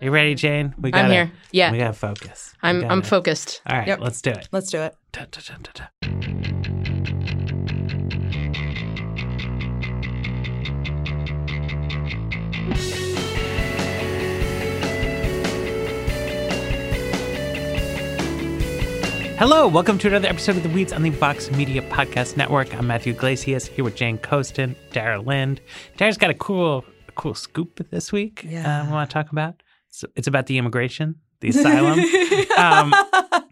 You ready, Jane? We got I'm here. Yeah. We gotta focus. We I'm I'm focused. All right, Yep. let's do it. Let's do it. Da, da, da. Hello, welcome to another episode of the Weeds on the Vox Media Podcast Network. I'm Matthew Yglesias here with Jane Coaston, Dara Lind. Dara's got a cool, cool scoop this week. Yeah. uh, we want to talk about. It's, it's about the immigration, the asylum. um,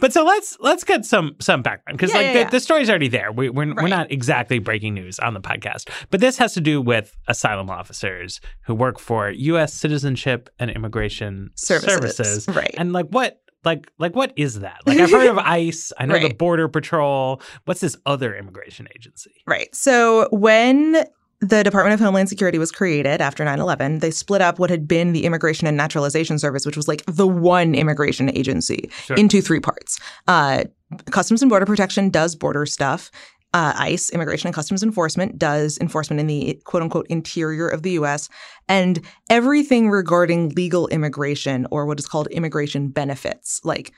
but so let's let's get some some background because Yeah, like yeah, the, yeah. the story's already there. We, we're we're not exactly breaking news on the podcast, but this has to do with asylum officers who work for U.S. Citizenship and Immigration Services. Right. And like what like like what is that? Like I've heard of ICE. I know the Border Patrol. What's this other immigration agency? Right. So when the Department of Homeland Security was created after 9 11, they split up what had been the Immigration and Naturalization Service, which was like the one immigration agency, Sure. into three parts. Uh, Customs and Border Protection does border stuff. Uh, ICE, Immigration and Customs Enforcement, does enforcement in the quote unquote interior of the US. And everything regarding legal immigration or what is called immigration benefits, like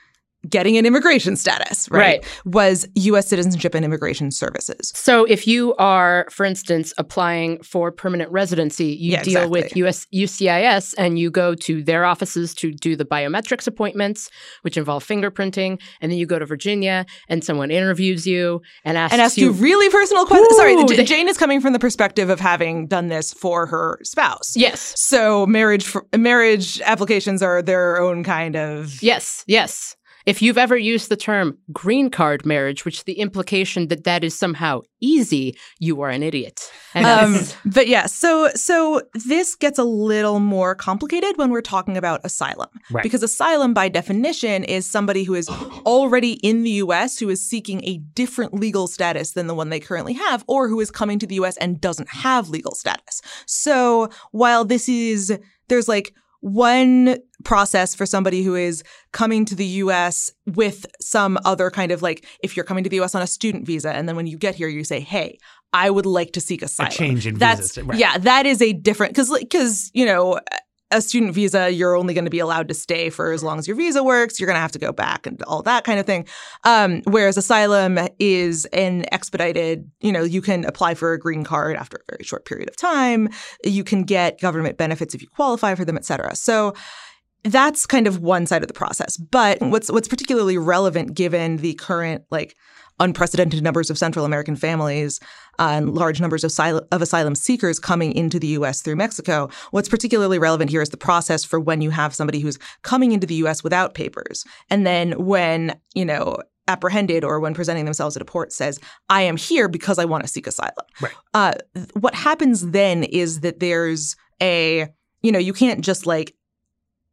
getting an immigration status, right, Right. was U.S. Citizenship and Immigration Services. So if you are, for instance, applying for permanent residency, you Yeah, deal with. US UCIS and you go to their offices to do the biometrics appointments, which involve fingerprinting, and then you go to Virginia and someone interviews you and asks and ask you really personal questions. Sorry, J- they- Jane is coming from the perspective of having done this for her spouse. Yes. So marriage for, marriage applications are their own kind of Yes, yes. If you've ever used the term green card marriage, which the implication that that is somehow easy, you are an idiot. Um, but yeah, so so this gets a little more complicated when we're talking about asylum, Right. because asylum, by definition, is somebody who is already in the U.S. who is seeking a different legal status than the one they currently have, or who is coming to the U.S. and doesn't have legal status. So while this is there's like one process for somebody who is coming to the US with some other kind of like if you're coming to the US on a student visa and then when you get here you say hey I would like to seek asylum. change in That's visas, right. yeah, that is a different cuz cuz you know a student visa you're only going to be allowed to stay for as long as your visa works. You're going to have to go back and all that kind of thing. Um, whereas asylum is an expedited, you know, you can apply for a green card after a very short period of time. You can get government benefits if you qualify for them, et cetera. So that's kind of one side of the process. But what's what's particularly relevant given the current like unprecedented numbers of Central American families uh, and large numbers of, sil- of asylum seekers coming into the U.S. through Mexico. What's particularly relevant here is the process for when you have somebody who's coming into the U.S. without papers, and then when you know apprehended or when presenting themselves at a port says, "I am here because I want to seek asylum." Right. Uh, what happens then is that there's a you know you can't just like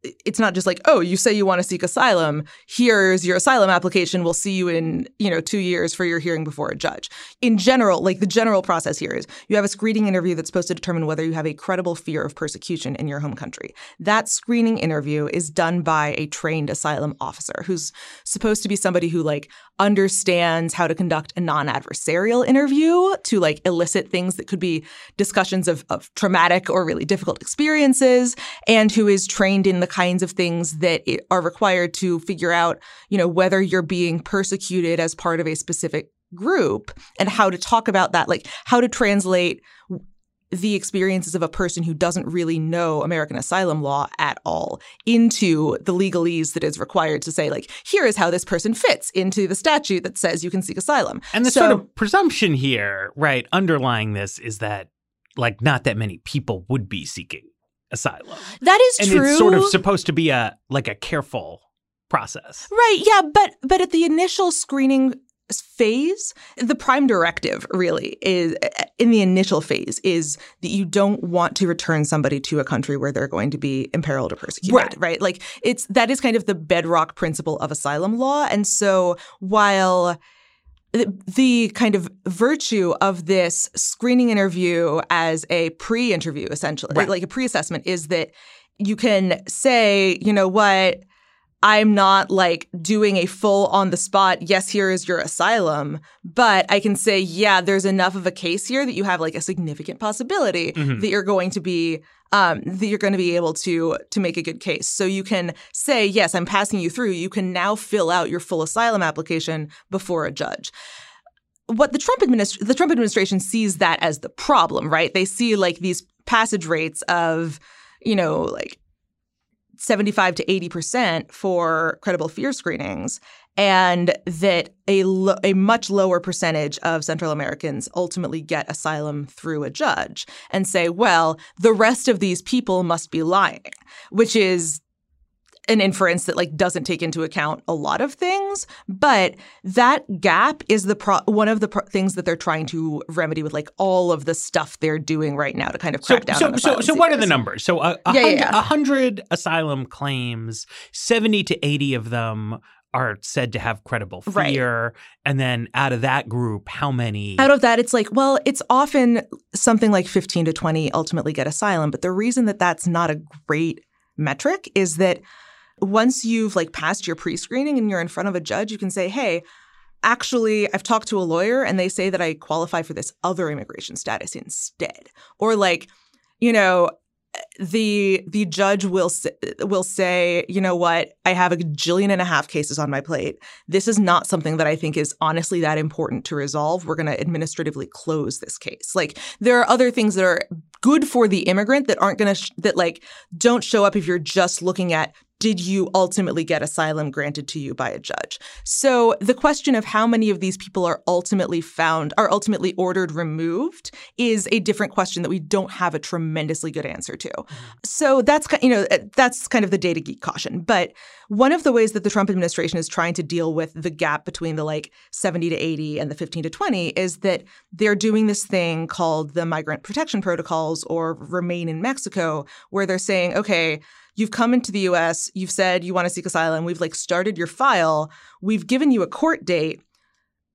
it's not just like, oh, you say you want to seek asylum. Here's your asylum application. We'll see you in, you know, two years for your hearing before a judge. In general, like the general process here is you have a screening interview that's supposed to determine whether you have a credible fear of persecution in your home country. That screening interview is done by a trained asylum officer who's supposed to be somebody who like understands how to conduct a non-adversarial interview to like elicit things that could be discussions of, of traumatic or really difficult experiences and who is trained in the kinds of things that are required to figure out, you know, whether you're being persecuted as part of a specific group and how to talk about that, like how to translate the experiences of a person who doesn't really know American asylum law at all into the legalese that is required to say, like, here is how this person fits into the statute that says you can seek asylum. And the So- sort of presumption here, right, underlying this is that like not that many people would be seeking asylum. that is and true. it's sort of supposed to be a like a careful process. Right. Yeah. But but at the initial screening phase, the prime directive really is eh, eh, in the initial phase is that you don't want to return somebody to a country where they're going to be imperiled or persecuted. Right. Right. Like it's that is kind of the bedrock principle of asylum law. And so while the- kind of virtue of this screening interview as a pre-interview essentially Right. like a pre-assessment is that you can say you know what i'm not like doing a full on the spot yes here is your asylum but i can say yeah there's enough of a case here that you have like a significant possibility Mhm. that you're going to be um, that you're going to be able to to make a good case. So you can say, yes, I'm passing you through. You can now fill out your full asylum application before a judge. What the Trump administ- the Trump administration sees that as the problem, right? They see like these passage rates of, you know, like 75 to 80% for credible fear screenings and that a, lo- a much lower percentage of Central Americans ultimately get asylum through a judge and say, well, the rest of these people must be lying, which is an inference that like doesn't take into account a lot of things, but that gap is the pro- one of the pro- things that they're trying to remedy with like all of the stuff they're doing right now to kind of So, crack down so, on so, so what are the numbers? So, a, a, Yeah, yeah, hundred, yeah. a hundred asylum claims, seventy to eighty of them are said to have credible Right. fear, and then out of that group, how many? Out of that, it's like, well, it's often something like 15 to 20 ultimately get asylum. But the reason that that's not a great metric is that once you've like passed your pre-screening and you're in front of a judge, you can say, hey, actually, I've talked to a lawyer and they say that I qualify for this other immigration status instead. Or like, you know, the the judge will will say, you know what, I have a jillion and a half cases on my plate. This is not something that I think is honestly that important to resolve. We're going to administratively close this case. Like there are other things that are good for the immigrant that aren't going to sh- that like don't show up if you're just looking at did you ultimately get asylum granted to you by a judge? So the question of how many of these people are ultimately found, are ultimately ordered removed, is a different question that we don't have a tremendously good answer to. So that's you know uh, that's kind of the data geek caution. But one of the ways that the Trump administration is trying to deal with the gap between the like 70 to 80 and the 15 to 20 is that they're doing this thing called the migrant protection protocols or remain in Mexico, where they're saying, okay, you've come into the US, you've said you want to seek asylum, we've like started your file, we've given you a court date.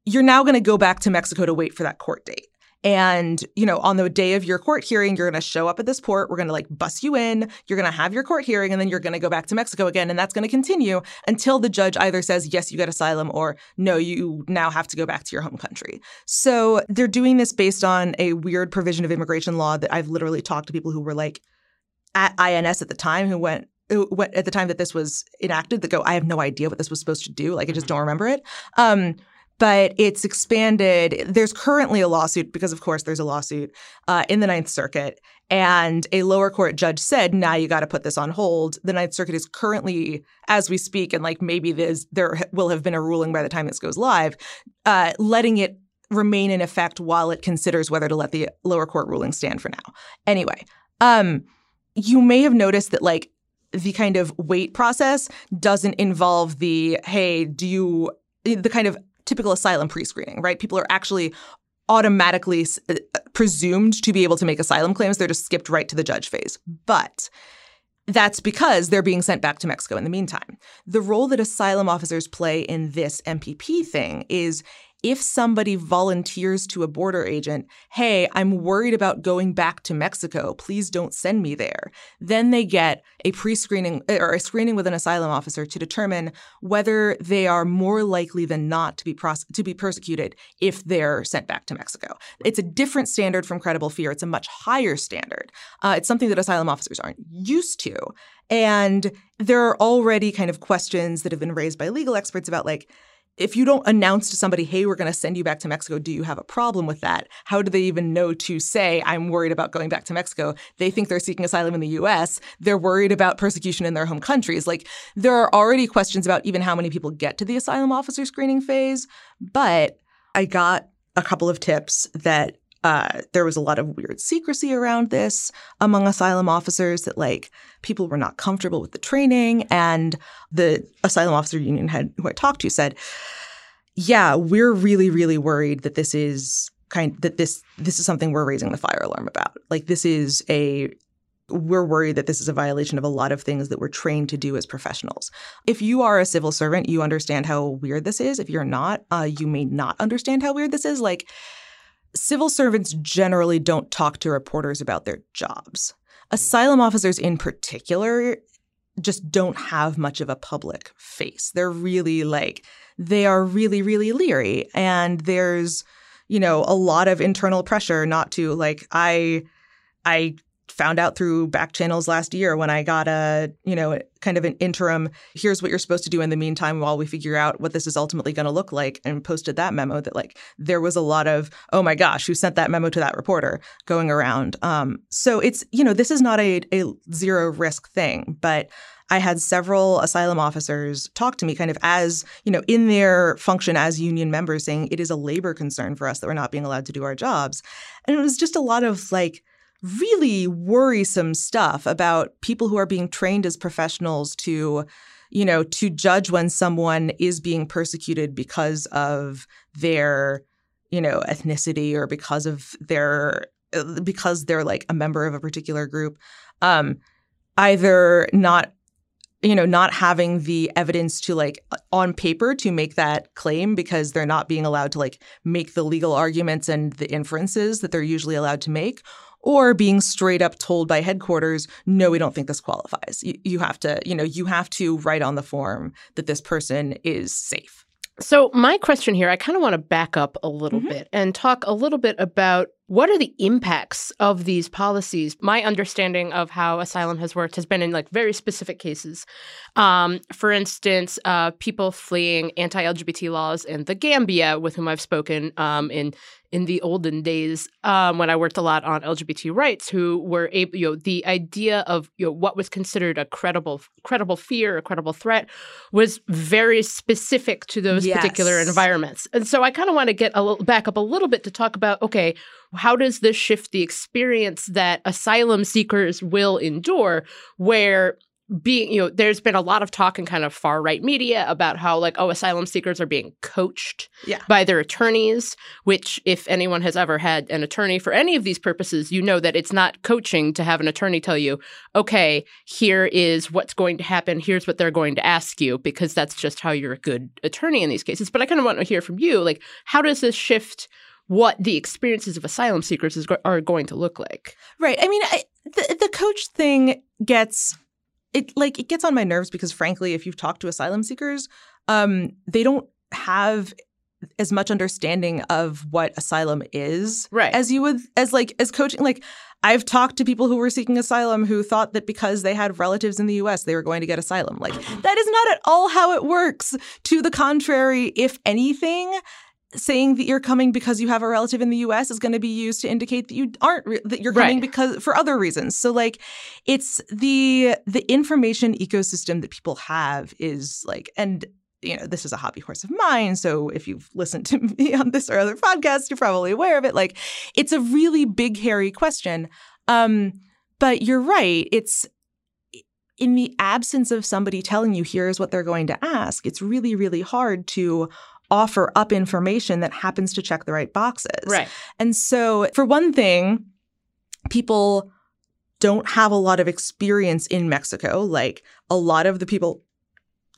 You're now going to go back to Mexico to wait for that court date. And, you know, on the day of your court hearing, you're going to show up at this port. We're going to like bus you in. You're going to have your court hearing, and then you're going to go back to Mexico again. And that's going to continue until the judge either says, yes, you get asylum, or no, you now have to go back to your home country. So they're doing this based on a weird provision of immigration law that I've literally talked to people who were like at INS at the time who went. who went At the time that this was enacted, that go, I have no idea what this was supposed to do. Like, I just don't remember it. Um, but it's expanded. There's currently a lawsuit because, of course, there's a lawsuit uh, in the Ninth Circuit, and a lower court judge said, "Now you got to put this on hold." The Ninth Circuit is currently, as we speak, and like maybe there's there will have been a ruling by the time this goes live, uh, letting it remain in effect while it considers whether to let the lower court ruling stand for now. Anyway, um, you may have noticed that like the kind of wait process doesn't involve the hey, do you the kind of typical asylum pre-screening, right? People are actually automatically s- uh, presumed to be able to make asylum claims. They're just skipped right to the judge phase. But that's because they're being sent back to Mexico in the meantime. The role that asylum officers play in this MPP thing is if somebody volunteers to a border agent, hey, I'm worried about going back to Mexico, please don't send me there, then they get a pre screening or a screening with an asylum officer to determine whether they are more likely than not to be, to be persecuted if they're sent back to Mexico. It's a different standard from credible fear, it's a much higher standard. Uh, it's something that asylum officers aren't used to. And there are already kind of questions that have been raised by legal experts about like, if you don't announce to somebody, hey, we're going to send you back to Mexico, do you have a problem with that? How do they even know to say, I'm worried about going back to Mexico? They think they're seeking asylum in the US. They're worried about persecution in their home countries. Like, there are already questions about even how many people get to the asylum officer screening phase. But I got a couple of tips that uh, there was a lot of weird secrecy around this among asylum officers that like people were not comfortable with the training and the asylum officer union head who i talked to said yeah we're really really worried that this is kind that this this is something we're raising the fire alarm about like this is a we're worried that this is a violation of a lot of things that we're trained to do as professionals. If you are a civil servant, you understand how weird this is. If you're not, uh, you may not understand how weird this is. Like, civil servants generally don't talk to reporters about their jobs. Asylum officers, in particular, just don't have much of a public face. They're really like, they are really, really leery. And there's, you know, a lot of internal pressure not to like, I, I found out through back channels last year when I got a, you know, kind of an interim, here's what you're supposed to do in the meantime while we figure out what this is ultimately going to look like and posted that memo that like there was a lot of, oh my gosh, who sent that memo to that reporter going around. Um, so it's, you know, this is not a, a zero risk thing, but I had several asylum officers talk to me kind of as, you know, in their function as union members saying it is a labor concern for us that we're not being allowed to do our jobs. And it was just a lot of like, really worrisome stuff about people who are being trained as professionals to you know to judge when someone is being persecuted because of their you know ethnicity or because of their because they're like a member of a particular group. Um either not you know not having the evidence to like on paper to make that claim because they're not being allowed to like make the legal arguments and the inferences that they're usually allowed to make or being straight up told by headquarters, no, we don't think this qualifies. You, you have to, you know, you have to write on the form that this person is safe. So, my question here, I kind of want to back up a little mm-hmm. bit and talk a little bit about what are the impacts of these policies? My understanding of how asylum has worked has been in like very specific cases. Um, for instance, uh, people fleeing anti-LGBT laws in the Gambia, with whom I've spoken um, in in the olden days um, when I worked a lot on LGBT rights, who were able, you know, the idea of you know what was considered a credible credible fear, a credible threat, was very specific to those yes. particular environments. And so I kind of want to get a little back up a little bit to talk about okay how does this shift the experience that asylum seekers will endure where being you know there's been a lot of talk in kind of far right media about how like oh asylum seekers are being coached yeah. by their attorneys which if anyone has ever had an attorney for any of these purposes you know that it's not coaching to have an attorney tell you okay here is what's going to happen here's what they're going to ask you because that's just how you're a good attorney in these cases but i kind of want to hear from you like how does this shift what the experiences of asylum seekers is, are going to look like. Right. I mean, I, the the coach thing gets it like it gets on my nerves because frankly, if you've talked to asylum seekers, um, they don't have as much understanding of what asylum is right. as you would as like as coaching like i've talked to people who were seeking asylum who thought that because they had relatives in the us they were going to get asylum. Like that is not at all how it works. To the contrary if anything saying that you're coming because you have a relative in the US is going to be used to indicate that you aren't re- that you're coming right. because for other reasons. So like it's the the information ecosystem that people have is like and you know, this is a hobby horse of mine. So if you've listened to me on this or other podcast, you're probably aware of it. Like it's a really big, hairy question. Um, but you're right. It's in the absence of somebody telling you here's what they're going to ask, it's really, really hard to offer up information that happens to check the right boxes. Right. And so, for one thing, people don't have a lot of experience in Mexico. Like a lot of the people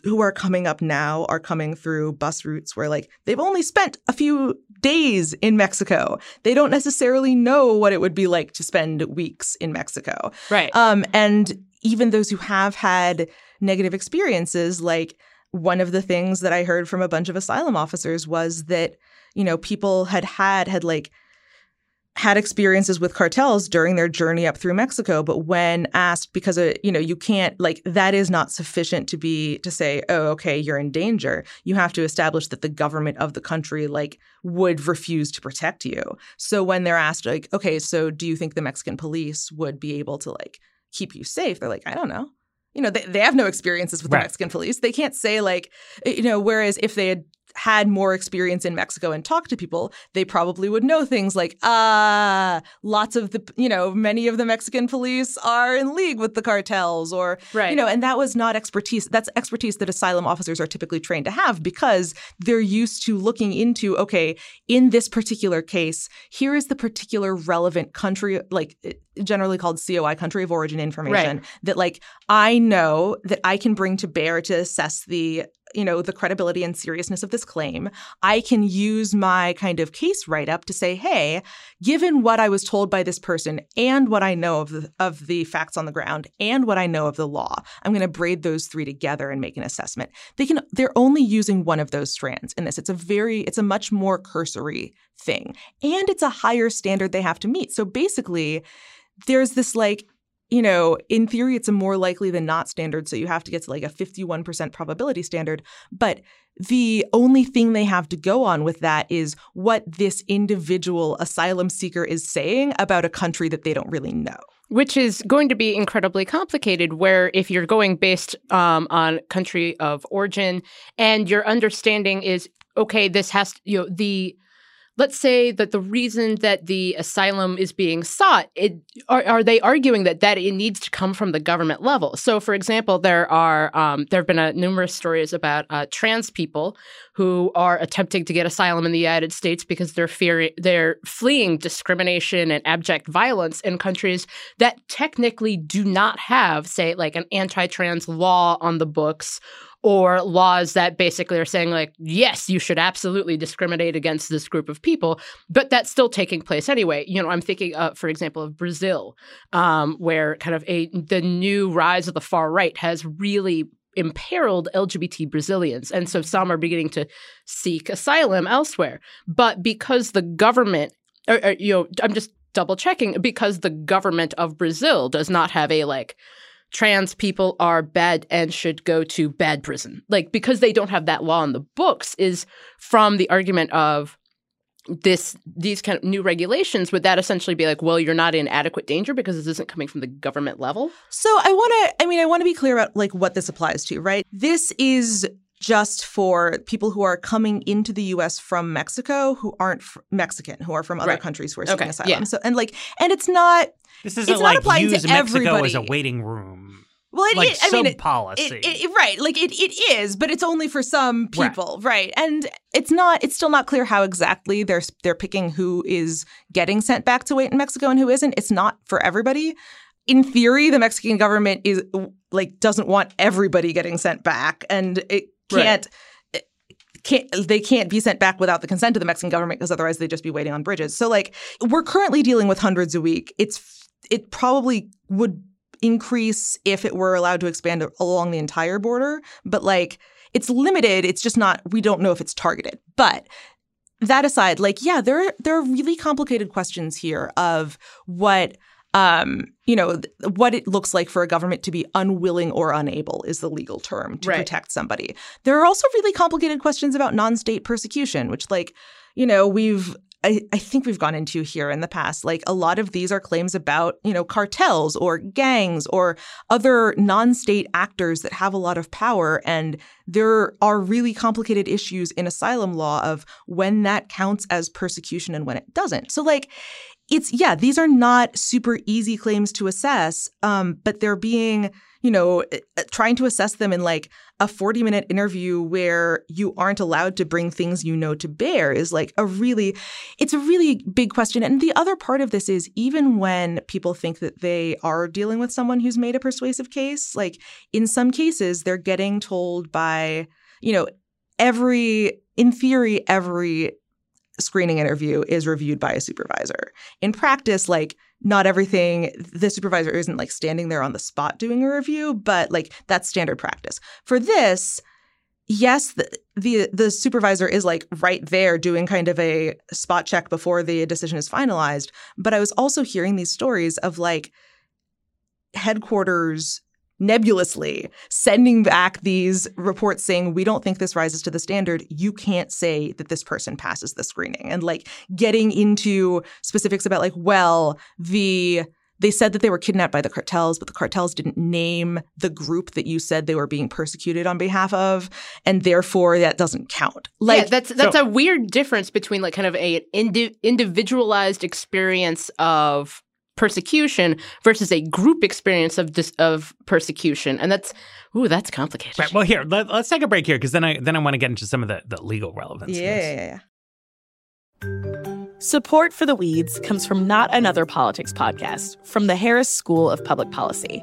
who are coming up now are coming through bus routes where like they've only spent a few days in Mexico. They don't necessarily know what it would be like to spend weeks in Mexico. Right. Um, and even those who have had negative experiences, like one of the things that I heard from a bunch of asylum officers was that, you know, people had had had like had experiences with cartels during their journey up through Mexico, but when asked because of, you know, you can't like that is not sufficient to be to say, "Oh, okay, you're in danger." You have to establish that the government of the country like would refuse to protect you. So when they're asked like, "Okay, so do you think the Mexican police would be able to like keep you safe?" They're like, "I don't know." You know, they, they have no experiences with Right. the Mexican police. They can't say like, you know, whereas if they had had more experience in Mexico and talked to people, they probably would know things like, ah, lots of the, you know, many of the Mexican police are in league with the cartels or, Right. you know, and that was not expertise. That's expertise that asylum officers are typically trained to have because they're used to looking into, okay, in this particular case, here is the particular relevant country, like generally called COI, country of origin information, that like I know that I can bring to bear to assess the you know the credibility and seriousness of this claim i can use my kind of case write up to say hey given what i was told by this person and what i know of the, of the facts on the ground and what i know of the law i'm going to braid those three together and make an assessment. They can they're only using one of those strands in this. It's a very it's a much more cursory thing and it's a higher standard they have to meet. So basically there's this like you know, in theory, it's a more likely than not standard. So you have to get to like a 51% probability standard. But the only thing they have to go on with that is what this individual asylum seeker is saying about a country that they don't really know. which is going to be incredibly complicated where if you're going based um, on country of origin and your understanding is okay this has you know the let's say that the reason that the asylum is being sought it are, are they arguing that that it needs to come from the government level? So for example there are um, there have been uh numerous stories about uh, trans people who are attempting to get asylum in the United States because they're fearing they're fleeing discrimination and abject violence in countries that technically do not have say like an anti-trans law on the books or laws that basically are saying like yes you should absolutely discriminate against this group of people but that's still taking place anyway. You know i'm thinking uh, for example of brazil um, where kind of a the new rise of the far right has really imperiled lgbt brazilians and so some are beginning to seek asylum elsewhere. But because the government or, or, you know i'm just double checking because the government of brazil does not have a like trans people are bad and should go to bad prison. Like because they don't have that law in the books is from the argument of this these kind of new regulations would that essentially be like well you're not in adequate danger because this isn't coming from the government level So I want to, I mean, I want to be clear about like what this applies to, right? This is just for people who are coming into the U.S. from Mexico who aren't f- Mexican, who are from other Right. countries who are seeking Okay, asylum. yeah. So and like, and it's not. This isn't It's not like applying to use Mexico as a waiting room. Well, it, like it- I mean, sub it- policy. It, it, right, like it, it is, but it's only for some people, right. And it's not. It's still not clear how exactly they're they're picking who is getting sent back to wait in Mexico and who isn't. It's not for everybody. In theory, the Mexican government is like doesn't want everybody getting sent back, and it Right. Can't. it Can't, they can't be sent back without the consent of the Mexican government because otherwise they'd just be waiting on bridges. So like we're currently dealing with hundreds a week. It's it probably would increase if it were allowed to expand along the entire border, but like it's limited. It's just not we don't know if it's targeted. But that aside, like yeah, there there are really complicated questions here of what um, you know, what it looks like for a government to be unwilling or unable is the legal term to Right. protect somebody. There are also really complicated questions about non-state persecution, which like, you know, we've I, I think we've gone into here in the past. Like a lot of these are claims about, you know, cartels or gangs or other non-state actors that have a lot of power. And there are really complicated issues in asylum law of when that counts as persecution and when it doesn't. So like it's yeah, these are not super easy claims to assess, um, but they're being you know, eh, eh, trying to assess them in like a 40 minute interview where you aren't allowed to bring things you know to bear is like a really, it's a really big question. And the other part of this is even when people think that they are dealing with someone who's made a persuasive case, like in some cases, they're getting told by, you know, every, in theory, every screening interview is reviewed by a supervisor. In practice, like not everything the supervisor isn't like standing there on the spot doing a review, but like that's standard practice. For this, yes, the, the the supervisor is like right there doing kind of a spot check before the decision is finalized, but I was also hearing these stories of like headquarters nebulously sending back these reports saying we don't think this rises to the standard. You can't say that this person passes the screening. And like getting into specifics about like well the they said that they were kidnapped by the cartels but the cartels didn't name the group that you said they were being persecuted on behalf of and therefore that doesn't count. Like yeah, that's that's so, a weird difference between like kind of a indi- individualized experience of persecution versus a group experience of dis- of persecution, and that's ooh, that's complicated. Right. Well, here let, us take a break here because then I then I want to get into some of the the legal relevance. Yeah, yeah, yeah. Support for the Weeds comes from Not Another Politics podcast from the Harris School of Public Policy.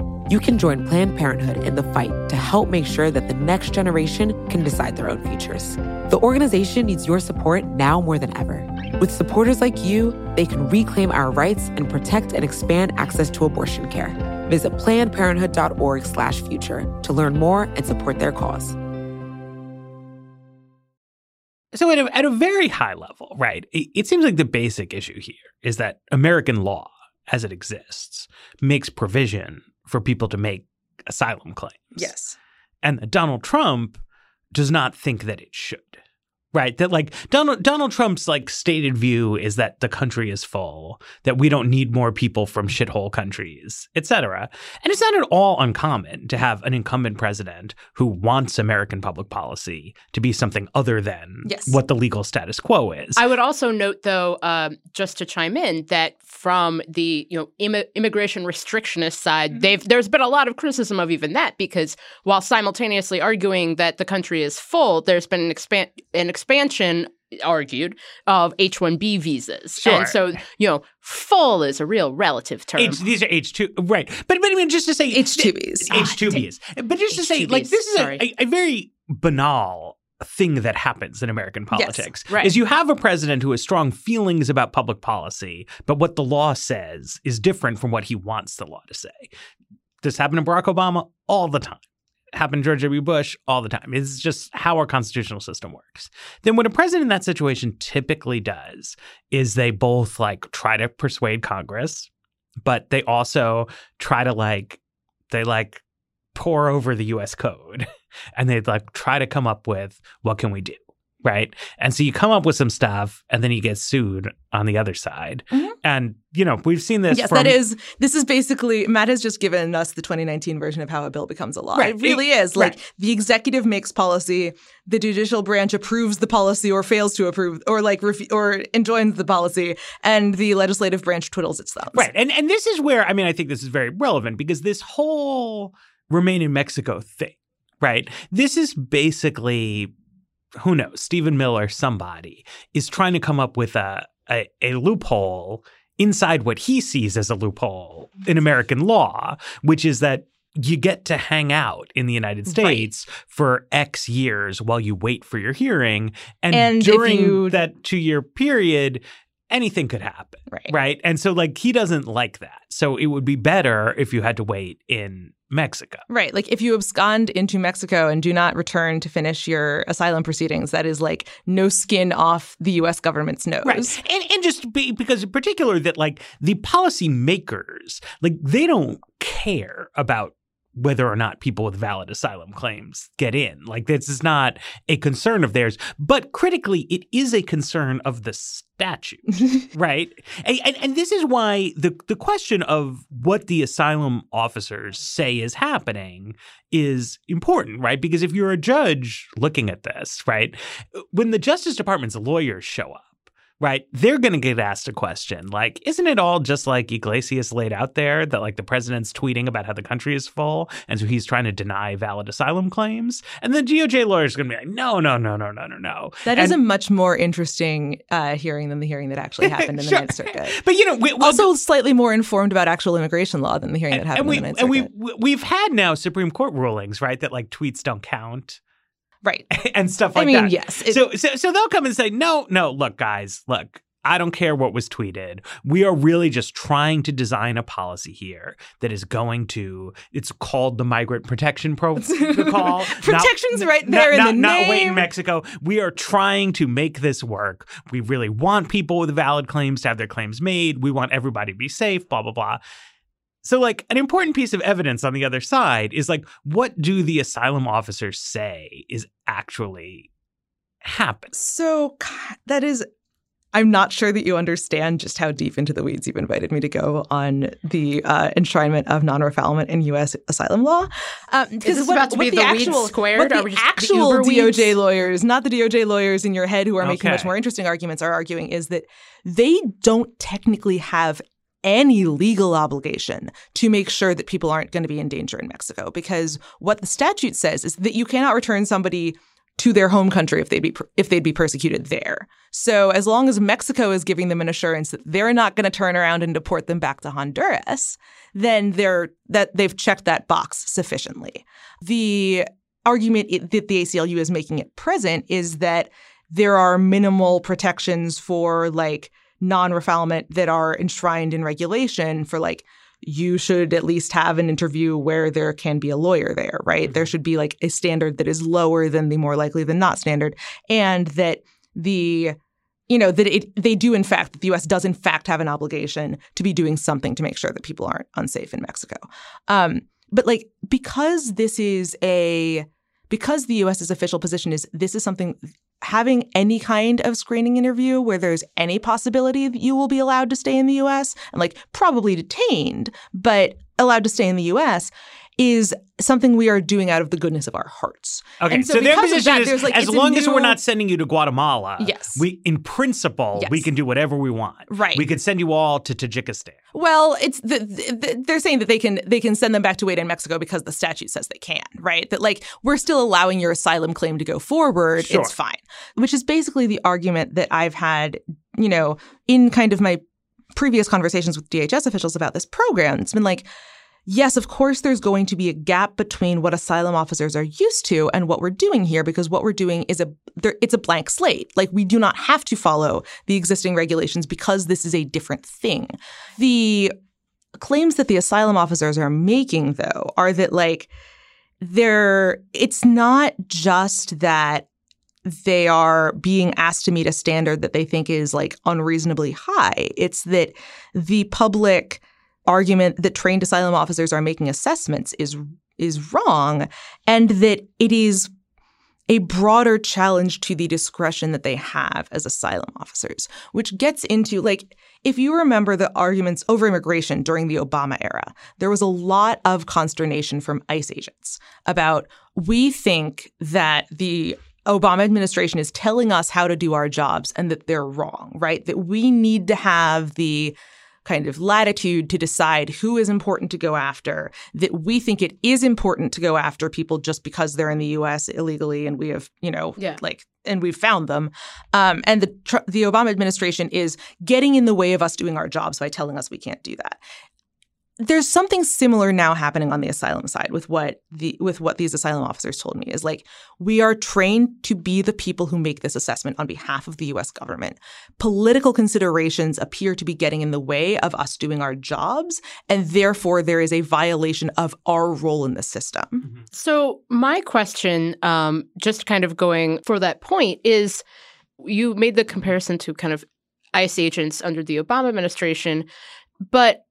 You can join Planned Parenthood in the fight to help make sure that the next generation can decide their own futures. The organization needs your support now more than ever. With supporters like you, they can reclaim our rights and protect and expand access to abortion care. Visit plannedparenthood.org/future to learn more and support their cause. So, at a, at a very high level, right, it, it seems like the basic issue here is that American law, as it exists, makes provision for people to make asylum claims. Yes. And Donald Trump does not think that it should. Right. That like Donald Donald Trump's like stated view is that the country is full, that we don't need more people from shithole countries, etc. And it's not at all uncommon to have an incumbent president who wants American public policy to be something other than yes. what the legal status quo is. I would also note, though, um, just to chime in, that from the you know Im- immigration restrictionist side, mm-hmm. they've there's been a lot of criticism of even that because while simultaneously arguing that the country is full, there's been an expand an expansion argued of H-1B visas. Sure. And so, you know, full is a real relative term. H, these are H2, right. But, but I mean, just to say... H-2Bs. H-2Bs. Ah, but just to say, like, this is a, a, a, very banal thing that happens in American politics yes, right. is you have a president who has strong feelings about public policy, but what the law says is different from what he wants the law to say. This happened to Barack Obama all the time happened to George W. Bush all the time. It's just how our constitutional system works. Then what a president in that situation typically does is they both like try to persuade Congress but they also try to like they like pore over the US code and they like try to come up with what can we do? Right. And so you come up with some stuff and then you get sued on the other side. Mhm. And, you know, we've seen this. Yes, from, that is. This is basically Matt has just given us the 2019 version of how a bill becomes a law. Right. It really is like the executive makes policy, the judicial branch approves the policy or fails to approve, or like ref- or enjoins the policy, and the legislative branch twiddles its thumbs. Right. And and this is where I mean I think this is very relevant because this whole remain in Mexico thing, right? This is basically who knows, Stephen Miller, somebody is trying to come up with a a, a loophole inside what he sees as a loophole in American law, which is that you get to hang out in the United Right. States for X years while you wait for your hearing. And, And during you- that two year period, anything could happen. Right. Right. And so, like, he doesn't like that. So, it would be better if you had to wait in Mexico. Right. Like if you abscond into Mexico and do not return to finish your asylum proceedings, that is like no skin off the US government's nose. Right. And, and just be, because, in particular, that like the policy makers, like, they don't care about whether or not people with valid asylum claims get in. Like, this is not a concern of theirs. But critically, it is a concern of the statute. right? And, and, and this is why the, the question of what the asylum officers say is happening is important, right? Because if you're a judge looking at this, right, when the Justice Department's lawyers show up, right, they're going to get asked a question like, isn't it all just like Yglesias laid out there that like the president's tweeting about how the country is full and so he's trying to deny valid asylum claims? And the DOJ lawyer's going to be like, no, no, no, no, no, no, no. That is And- a much more interesting uh, hearing than the hearing that actually happened in the Sure. Ninth Circuit. But you know, we, we- Also, slightly more informed about actual immigration law than the hearing that happened and we in the Ninth and we- we've had now Supreme Court rulings, right? That like tweets don't count right. and stuff like that. I mean, that. yes. it- so so so they'll come and say, no, no, look, guys, look. I don't care what was tweeted. We are really just trying to design a policy here that is going to. It's called the Migrant Protection Protocol. Protection's right not- there in not, the not wait in. Mexico. We are trying to make this work. We really want people with valid claims to have their claims made. We want everybody to be safe. Blah blah blah. So, like, an important piece of evidence on the other side is like, what do the asylum officers say is actually happening? So that is. I'm not sure that you understand just how deep into the weeds you've invited me to go on the uh, enshrinement of non-refoulement in U.S. asylum law. Um, because this what, about to what be the, the weeds actual, squared? What the we just the actual weeds? DOJ lawyers, not the DOJ lawyers in your head who are making much more interesting arguments, are arguing is that they don't technically have any legal obligation to make sure that people aren't going to be in danger in Mexico because what the statute says is that you cannot return somebody to their home country if they'd be if they'd be persecuted there. So as long as Mexico is giving them an assurance that they're not going to turn around and deport them back to Honduras, then they're that they've checked that box sufficiently. The argument that the ACLU is making at present is that there are minimal protections for like non-refoulement that are enshrined in regulation for like you should at least have an interview where there can be a lawyer there, right? There should be like a standard that is lower than the more likely than not standard, and that the you know that it they do in fact that the U.S. does in fact have an obligation to be doing something to make sure that people aren't unsafe in Mexico. Um, but like because this is a because the U.S.'s official position is this is something having any kind of screening interview where there's any possibility that you will be allowed to stay in the US and like probably detained, but allowed to stay in the US is something we are doing out of the goodness of our hearts. Okay, And so, their position that, is like, as long as we're not sending you to Guatemala, Yes. we in principle we can do whatever we want. Right. We could send you all to Tajikistan. Well, it's the, the, they're saying that they can they can send them back to wait in Mexico because the statute says they can, right? That like we're still allowing your asylum claim to go forward. Sure. It's fine. Which is basically the argument that I've had, you know, in kind of my previous conversations with DHS officials about this program. It's been like Yes, of course, there's going to be a gap between what asylum officers are used to and what we're doing here, because what we're doing is a it's a blank slate. Like we do not have to follow the existing regulations because this is a different thing. The claims that the asylum officers are making, though, are that like they're it's not just that they are being asked to meet a standard that they think is like unreasonably high. It's that the public argument that trained asylum officers are making assessments is is wrong and that it is a broader challenge to the discretion that they have as asylum officers, which gets into like, if you remember the arguments over immigration during the Obama era, there was a lot of consternation from ICE agents about we think that the Obama administration is telling us how to do our jobs and that they're wrong, right? That we need to have the kind of latitude to decide who is important to go after, that we think it is important to go after people just because they're in the US illegally and we have, you know, Yeah. like and we've found them. Um, and the the Obama administration is getting in the way of us doing our jobs by telling us we can't do that. There's something similar now happening on the asylum side with what the with what these asylum officers told me is like we are trained to be the people who make this assessment on behalf of the US government. Political considerations appear to be getting in the way of us doing our jobs and therefore there is a violation of our role in the system. So my question, um, just kind of going for that point, is you made the comparison to kind of ICE agents under the Obama administration, but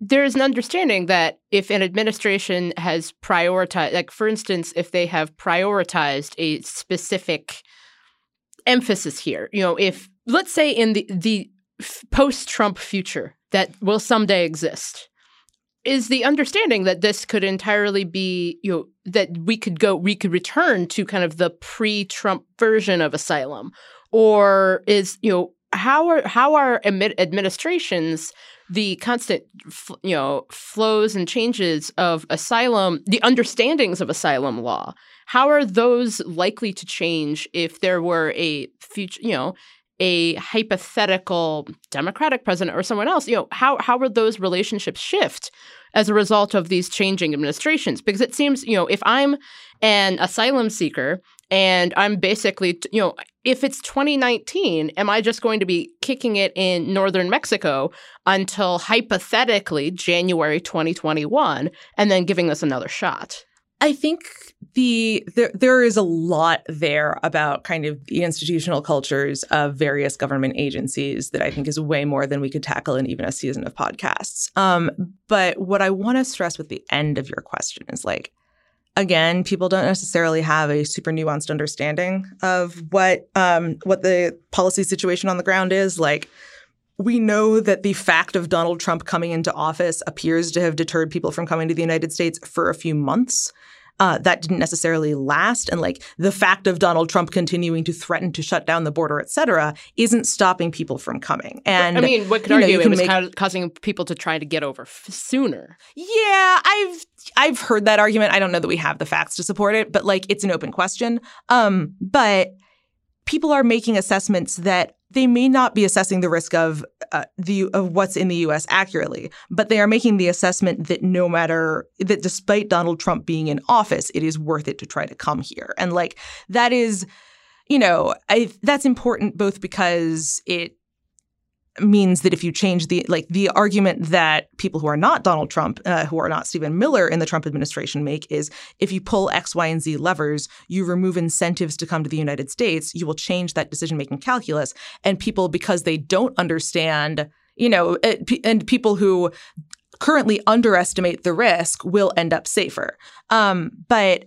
there is an understanding that if an administration has prioritized, like for instance, if they have prioritized a specific emphasis here, you know, if let's say in the the post-Trump future that will someday exist, is the understanding that this could entirely be you know that we could go we could return to kind of the pre-Trump version of asylum? Or is you know how are how are admi- administrations the constant you know flows and changes of asylum the understandings of asylum law how are those likely to change if there were a future you know a hypothetical democratic president or someone else? You know how how would those relationships shift as a result of these changing administrations? Because it seems you know if i'm an asylum seeker and i'm basically you know if it's 2019 am i just going to be kicking it in northern mexico until hypothetically january 2021 and then giving this another shot I think the there there is a lot there about kind of the institutional cultures of various government agencies that I think is way more than we could tackle in even a season of podcasts. Um, but what I want to stress with the end of your question is like, again, people don't necessarily have a super nuanced understanding of what um, what the policy situation on the ground is. Like, we know that the fact of Donald Trump coming into office appears to have deterred people from coming to the United States for a few months. Uh, that didn't necessarily last. And like the fact of Donald Trump continuing to threaten to shut down the border, et cetera, isn't stopping people from coming. And i mean what could know, argue you it was make- ca- causing people to try to get over f- sooner Yeah, I've I've heard that argument. I don't know that we have the facts to support it, but like it's an open question. Um, but people are making assessments that they may not be assessing the risk of uh, the of what's in the U.S. accurately, but they are making the assessment that no matter that despite Donald Trump being in office, it is worth it to try to come here, and like that is, you know, I that's important both because it means that if you change the like the argument that people who are not Donald Trump, uh, who are not Stephen Miller in the Trump administration make is if you pull X, Y, and Z levers, you remove incentives to come to the United States, you will change that decision making calculus, and people because they don't understand, you know, it, and people who currently underestimate the risk will end up safer. Um, but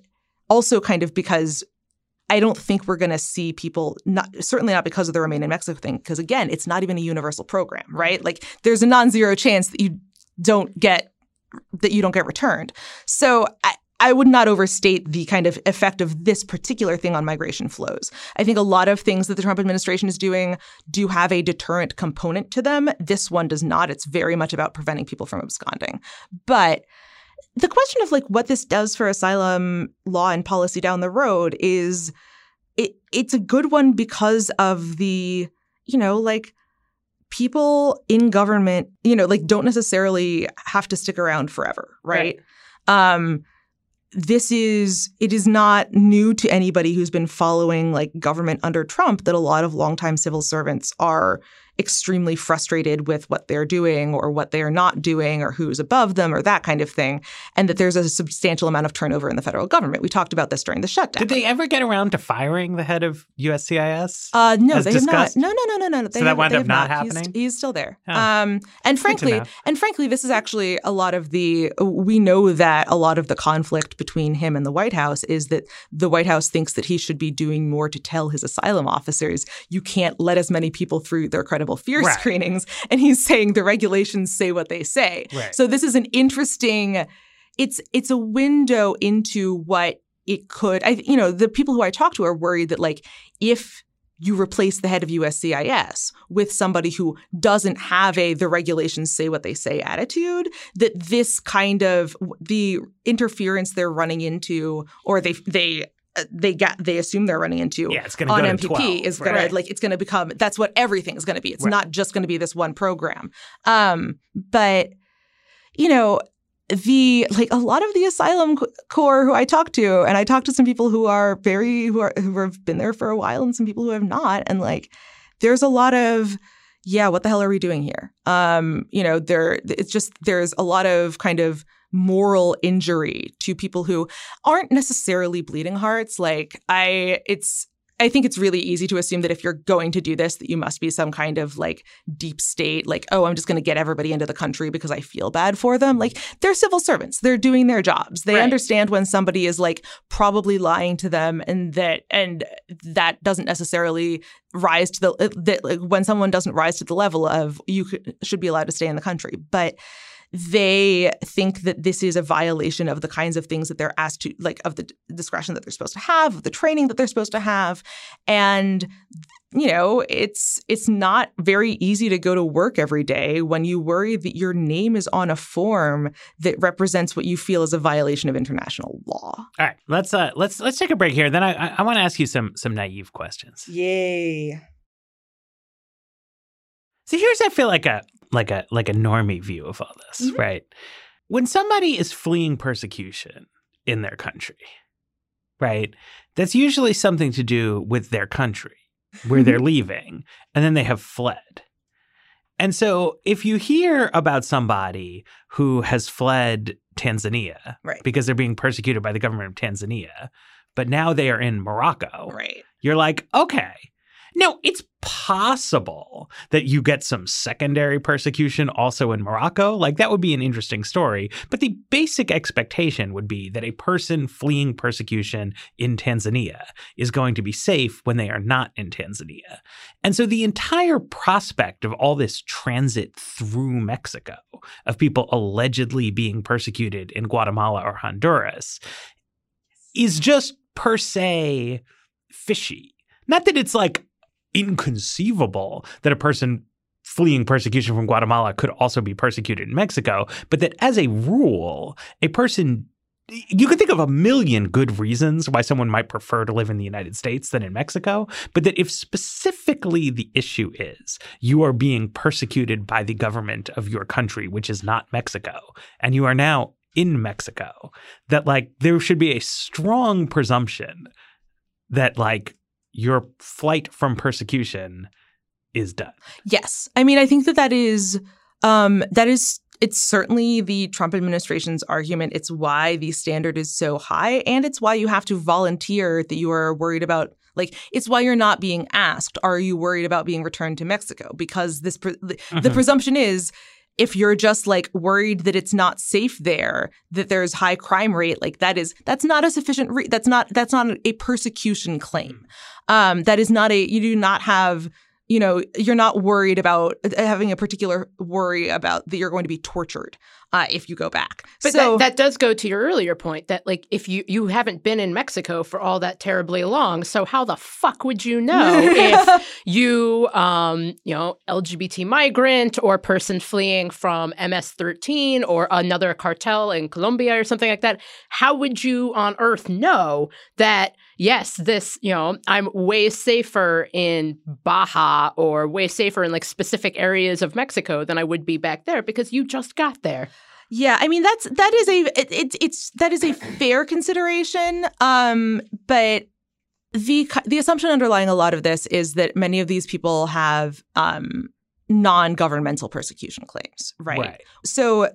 also kind of because I don't think we're going to see people not certainly not because of the Remain in Mexico thing because again, it's not even a universal program, right? Mm-hmm. Like there's a non-zero chance that you don't get that you don't get returned. So I I would not overstate the kind of effect of this particular thing on migration flows. I think a lot of things that the Trump administration is doing do have a deterrent component to them. This one does not. It's very much about preventing people from absconding. But the question of like what this does for asylum law and policy down the road is it it's a good one because of the you know like people in government you know like don't necessarily have to stick around forever right, um this is it is not new to anybody who's been following like government under Trump that a lot of longtime civil servants are extremely frustrated with what they're doing or what they're not doing or who's above them or that kind of thing, and that there's a substantial amount of turnover in the federal government. We talked about this during the shutdown. Did they ever get around to firing the head of USCIS? Uh, no, they discussed? have not. No, no, no, no, no. They So that wound up not He's- happening? He's, still there. Oh. Um, and frankly, and frankly, this is actually a lot of the. We know that a lot of the conflict between him and the White House is that the White House thinks that he should be doing more to tell his asylum officers you can't let as many people through their credible fear Right. screenings, and he's saying the regulations say what they say. Right. So this is an interesting. It's it's a window into what it could. I you know the people who I talk to are worried that like if you replace the head of USCIS with somebody who doesn't have a the regulations say what they say attitude that this kind of the interference they're running into or they they they get they assume they're running into yeah, it's going to on go MPP 12, is gonna right. like it's gonna become that's what everything is gonna be. It's Right. not just gonna be this one program. Um, but you know, the like a lot of the asylum corps who I talk to, and I talk to some people who are very who are who have been there for a while, and some people who have not, and like there's a lot of yeah, what the hell are we doing here? Um, you know, there it's just there's a lot of kind of moral injury to people who aren't necessarily bleeding hearts. Like I it's I think it's really easy to assume that if you're going to do this, that you must be some kind of like deep state, like, oh, I'm just going to get everybody into the country because I feel bad for them. Like, they're civil servants. They're doing their jobs. They Right. understand when somebody is like probably lying to them and that, and that doesn't necessarily rise to the, uh, that like when someone doesn't rise to the level of you should be allowed to stay in the country. But they think that this is a violation of the kinds of things that they're asked to like of the discretion that they're supposed to have of the training that they're supposed to have and you know it's it's not very easy to go to work every day when you worry that your name is on a form that represents what you feel is a violation of international law All right, let's uh let's let's take a break here. Then I I, I want to ask you some some naive questions. yay So here's I feel like a like a like a normie view of all this, Mhm. right? When somebody is fleeing persecution in their country, right? That's usually something to do with their country where they're leaving and then they have fled. And so if you hear about somebody who has fled Tanzania right because they're being persecuted by the government of Tanzania, but now they are in Morocco, right you're like, okay. Now, it's possible that you get some secondary persecution also in Morocco. Like, that would be an interesting story. But the basic expectation would be that a person fleeing persecution in Tanzania is going to be safe when they are not in Tanzania. And so the entire prospect of all this transit through Mexico, of people allegedly being persecuted in Guatemala or Honduras, is just per se fishy. Not that it's like inconceivable that a person fleeing persecution from Guatemala could also be persecuted in Mexico, but that as a rule, a person you could think of a million good reasons why someone might prefer to live in the United States than in Mexico, but that if specifically the issue is you are being persecuted by the government of your country, which is not Mexico, and you are now in Mexico, that like there should be a strong presumption that like your flight from persecution is done. Yes. I mean, I think that that is um that is it's certainly the Trump administration's argument. It's why the standard is so high and it's why you have to volunteer that you are worried about like it's why you're not being asked are you worried about being returned to Mexico because this pre- the, the presumption is if you're just like worried that it's not safe there that there's high crime rate like that is that's not a sufficient re- that's not that's not a persecution claim. Um that is not a you do not have you know you're not worried about uh, having a particular worry about that you're going to be tortured uh, if you go back But so that, that does go to your earlier point that like if you you haven't been in Mexico for all that terribly long, so how the fuck would you know if you um you know LGBT migrant or person fleeing from MS13 or another cartel in Colombia or something like that? How would you on earth know that yes, this you know I'm way safer in Baja or way safer in like specific areas of Mexico than I would be back there because you just got there. Yeah, I mean that's that is a it, it, it's that is a fair consideration. Um, but the the assumption underlying a lot of this is that many of these people have um non-governmental persecution claims, right? So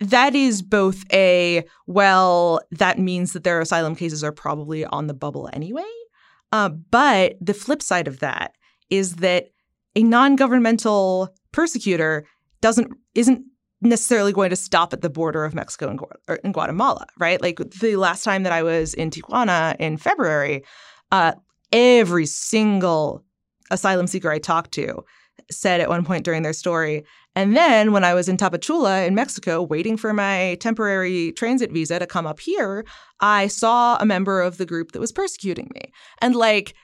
that is both a well, that means that their asylum cases are probably on the bubble anyway. Uh, but the flip side of that is that a non-governmental persecutor doesn't isn't necessarily going to stop at the border of Mexico and, Gu- and Guatemala, right? Like the last time that I was in Tijuana in February, uh, every single asylum seeker I talked to said at one point during their story. And then when I was in Tapachula in Mexico, waiting for my temporary transit visa to come up here, I saw a member of the group that was persecuting me. And like,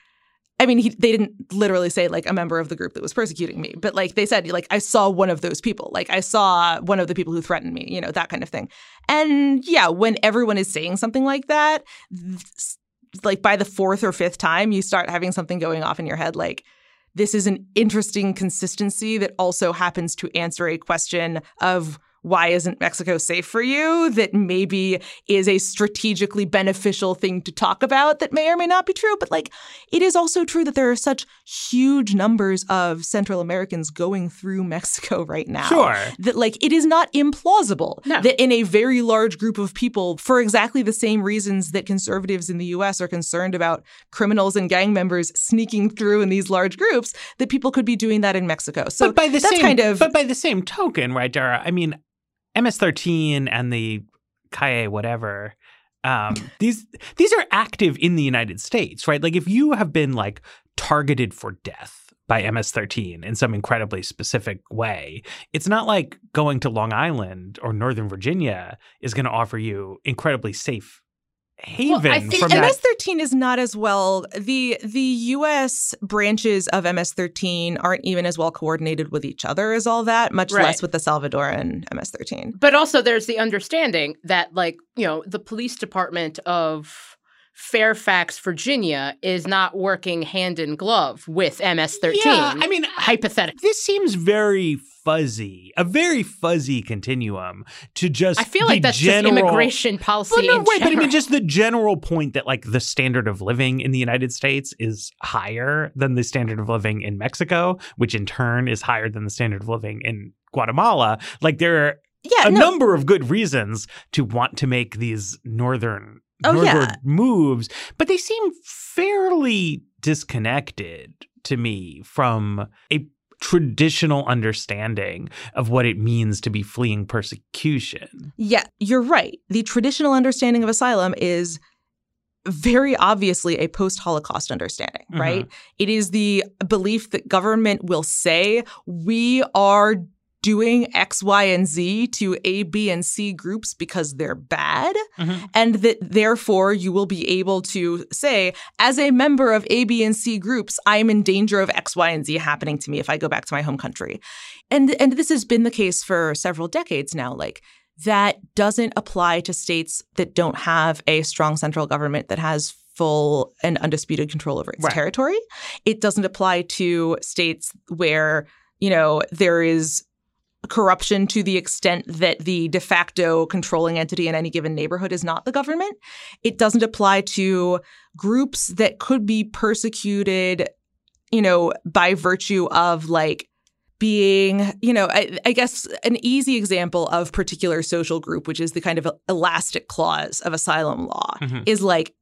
I mean, he, they didn't literally say like a member of the group that was persecuting me, but like they said, like I saw one of those people, like I saw one of the people who threatened me, you know, that kind of thing. And yeah, when everyone is saying something like that, like by the fourth or fifth time, you start having something going off in your head, like this is an interesting consistency that also happens to answer a question of why isn't Mexico safe for you that maybe is a strategically beneficial thing to talk about that may or may not be true. But like, it is also true that there are such huge numbers of Central Americans going through Mexico right now. Sure. That like, it is not implausible No. that in a very large group of people, for exactly the same reasons that conservatives in the US are concerned about criminals and gang members sneaking through in these large groups, that people could be doing that in Mexico. So but by the that's same, kind of but by the same token, right, Dara? I mean, MS-13 and the Kaye whatever. Um, these these are active in the United States, right? Like if you have been like targeted for death by MS-13 in some incredibly specific way, it's not like going to Long Island or Northern Virginia is going to offer you incredibly safe haven I think from. MS-13 is not as well. the The U.S. branches of MS-13 aren't even as well coordinated with each other as all that. Much Right. less with the Salvadoran MS-13. But also, there's the understanding that, like, you know, the police department of Fairfax, Virginia, is not working hand in glove with MS-13. Yeah, I mean, hypothetically. this seems very fuzzy, a very fuzzy continuum to just. I feel like that's general, just immigration policy. Well, no, wait, but I mean, just the general point that like the standard of living in the United States is higher than the standard of living in Mexico, which in turn is higher than the standard of living in Guatemala. Like there are Yeah, a no, number of good reasons to want to make these northern Oh, yeah. moves, but they seem fairly disconnected to me from a traditional understanding of what it means to be fleeing persecution. Yeah, you're right. The traditional understanding of asylum is very obviously a post Holocaust understanding, Mhm. right? It is the belief that government will say, we are doing X, Y, and Z to A, B, and C groups because they're bad. Mhm. And that therefore you will be able to say, as a member of A, B, and C groups, I am in danger of X, Y, and Z happening to me if I go back to my home country. And and this has been the case for several decades now. Like that doesn't apply to states that don't have a strong central government that has full and undisputed control over its Right. territory. It doesn't apply to states where, you know, there is corruption to the extent that the de facto controlling entity in any given neighborhood is not the government. It doesn't apply to groups that could be persecuted, you know, by virtue of like being, you know, I, I guess an easy example of particular social group, which is the kind of elastic clause of asylum law, Mhm. is like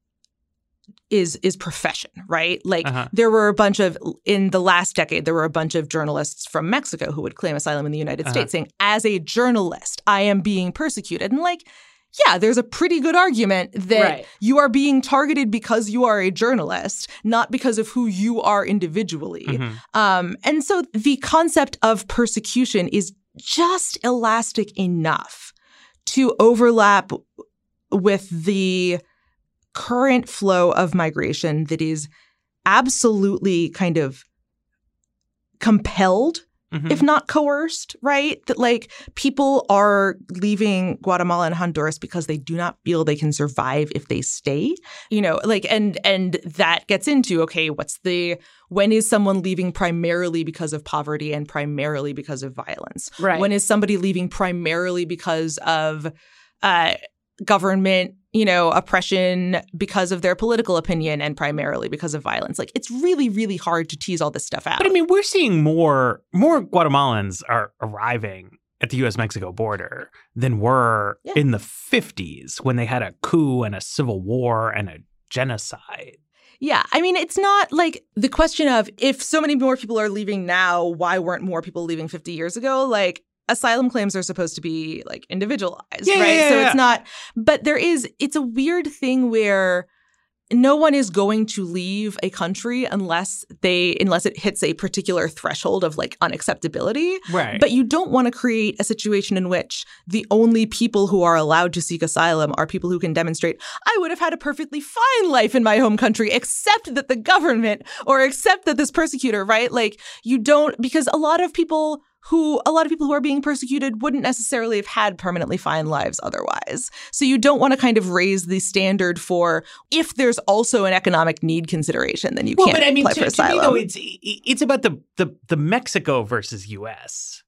is is profession, right? Like Uh-huh. there were a bunch of in the last decade there were a bunch of journalists from Mexico who would claim asylum in the United Uh-huh. States saying as a journalist I am being persecuted and like yeah, there's a pretty good argument that Right. you are being targeted because you are a journalist, not because of who you are individually. Mhm. Um, and so the concept of persecution is just elastic enough to overlap with the current flow of migration that is absolutely kind of compelled Mhm. if not coerced, right? That like people are leaving Guatemala and Honduras because they do not feel they can survive if they stay. You know, like and and that gets into okay, what's the when is someone leaving primarily because of poverty and primarily because of violence? Right. When is somebody leaving primarily because of uh government you know, oppression because of their political opinion and primarily because of violence. Like it's really, really hard to tease all this stuff out. But I mean, we're seeing more more Guatemalans are arriving at the US Mexico border than were Yeah. in the 50s when they had a coup and a civil war and a genocide. Yeah, I mean, it's not like the question of if so many more people are leaving now, why weren't more people leaving 50 years ago? Like, asylum claims are supposed to be like individualized, Yeah, right? yeah, so yeah. it's not, but there is, it's a weird thing where no one is going to leave a country unless they, unless it hits a particular threshold of like unacceptability. Right. But you don't want to create a situation in which the only people who are allowed to seek asylum are people who can demonstrate, I would have had a perfectly fine life in my home country, except that the government or except that this persecutor, right? Like you don't, because a lot of people who, a lot of people who are being persecuted wouldn't necessarily have had permanently fine lives otherwise. So you don't want to kind of raise the standard for if there's also an economic need consideration, then you well, can't but I mean, apply to, for to me though, it's it's about the the the Mexico versus U.S.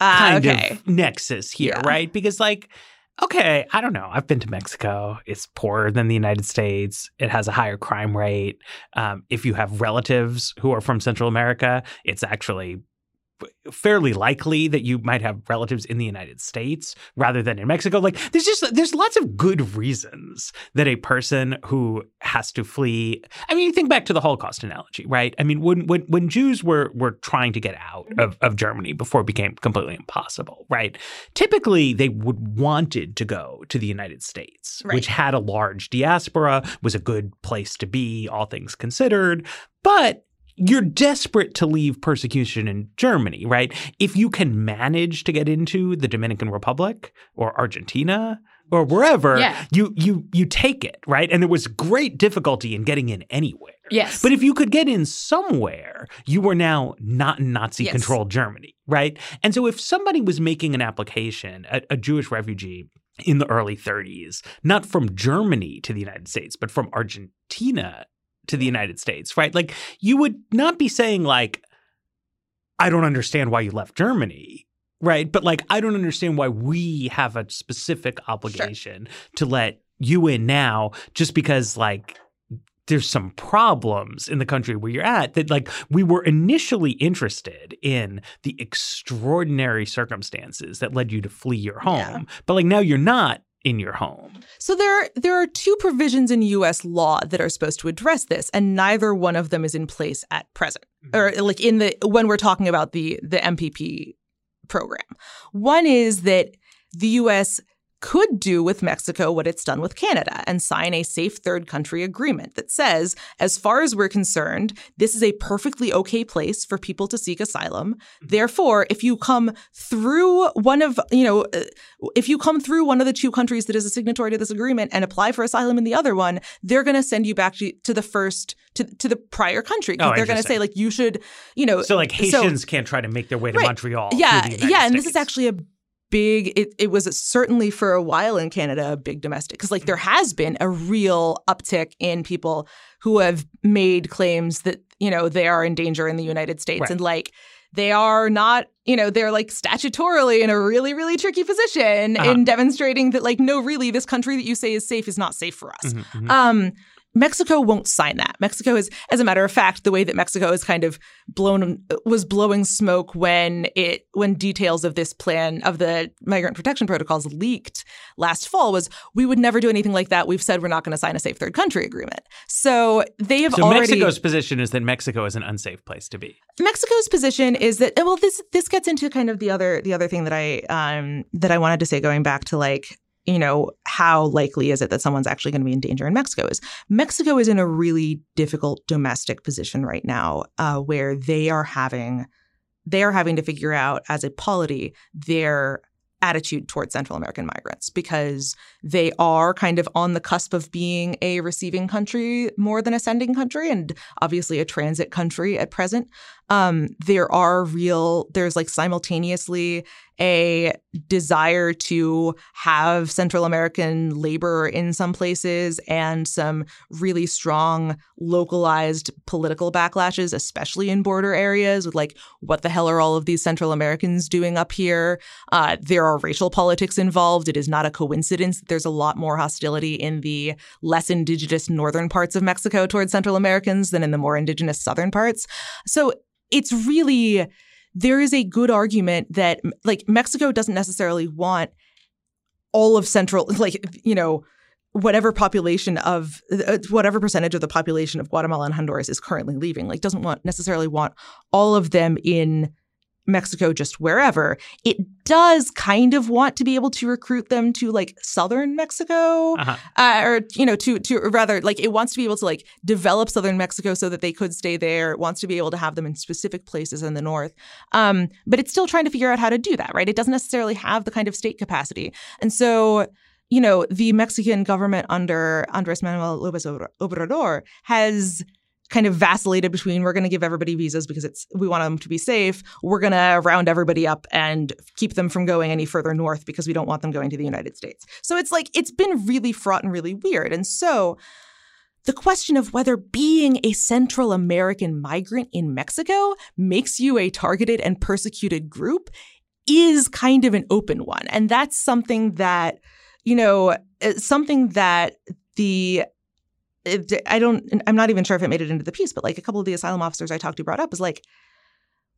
Ah, kind okay. of nexus here, Yeah. right? Because like, okay, I don't know. I've been to Mexico. It's poorer than the United States. It has a higher crime rate. Um, if you have relatives who are from Central America, it's actually fairly likely that you might have relatives in the United States rather than in Mexico. Like there's just there's lots of good reasons that a person who has to flee. I mean, you think back to the Holocaust analogy, right? I mean, when when when Jews were were trying to get out mm-hmm. of, of Germany before it became completely impossible, right? Typically they would wanted to go to the United States, Right. which had a large diaspora, was a good place to be, all things considered. But you're desperate to leave persecution in Germany, right? If you can manage to get into the Dominican Republic or Argentina or wherever, Yeah. you you you take it, right? And there was great difficulty in getting in anywhere. Yes. But if you could get in somewhere, you were now not in Nazi Yes. controlled Germany, right? And so if somebody was making an application, a, a Jewish refugee in the early 30s, not from Germany to the United States, but from Argentina to the United States, right? Like you would not be saying like, I don't understand why you left Germany. Right. But like, I don't understand why we have a specific obligation to let you in now just because like there's some problems in the country where you're at that like we were initially interested in the extraordinary circumstances that led you to flee your home Yeah. but like now you're not in your home So there there are two provisions in US law that are supposed to address this and neither one of them is in place at present mm-hmm. or like in the when we're talking about the the MPP program. One is that the US could do with Mexico what it's done with Canada and sign a safe third country agreement that says as far as we're concerned this is a perfectly okay place for people to seek asylum. Therefore, if you come through one of, you know, uh, if you come through one of the two countries that is a signatory to this agreement and apply for asylum in the other one, they're going to send you back to, to the first to, to the prior country. Oh, they're going to say like you should, you know, so like haitians can't try to make their way to Right. montreal yeah, yeah, and this is actually a big. It it was certainly for a while in Canada a big domestic because like there has been a real uptick in people who have made claims that you know they are in danger in the United States Right. and like. They are not, you know, they're like statutorily in a really, really tricky position Uh-huh. in demonstrating that, like, no, really, this country that you say is safe is not safe for us. Mhm, mhm. Um, Mexico won't sign that. Mexico is, as a matter of fact, the way that Mexico is kind of blown was blowing smoke when it when details of this plan of the migrant protection protocols leaked last fall was we would never do anything like that. We've said we're not going to sign a safe third country agreement. So they have so already mexico's position is that mexico is an unsafe place to be Mexico's position is that well this this gets into kind of the other the other thing that I um that I wanted to say going back to like you know how likely is it that someone's actually going to be in danger in Mexico is Mexico is in a really difficult domestic position right now uh, where they are having they are having to figure out as a polity their attitude towards Central American migrants because they are kind of on the cusp of being a receiving country more than a sending country and obviously a transit country at present. Um, there are real, there's like simultaneously a desire to have Central American labor in some places and some really strong localized political backlashes, especially in border areas with like, what the hell are all of these Central Americans doing up here? Uh, there are racial politics involved. It is not a coincidence that there's a lot more hostility in the less indigenous northern parts of Mexico towards Central Americans than in the more indigenous southern parts. So it's really there is a good argument that like Mexico doesn't necessarily want all of central like you know whatever population of uh, whatever percentage of the population of Guatemala and Honduras is currently leaving like doesn't want necessarily want all of them in Mexico, just wherever. It does kind of want to be able to recruit them to like southern Mexico, uh-huh. uh, or you know, to to rather like it wants to be able to like develop southern Mexico so that they could stay there. It wants to be able to have them in specific places in the north, um, but it's still trying to figure out how to do that. Right? It doesn't necessarily have the kind of state capacity, and so you know, the Mexican government under Andres Manuel López Obrador has kind of vacillated between we're going to give everybody visas because it's we want them to be safe. We're going to round everybody up and keep them from going any further north because we don't want them going to the United States. So it's like it's been really fraught and really weird. And so the question of whether being a Central American migrant in Mexico makes you a targeted and persecuted group is kind of an open one. And that's something that, you know, eh, something that the I don't, I'm not even sure if it made it into the piece, but like a couple of the asylum officers I talked to brought up is like,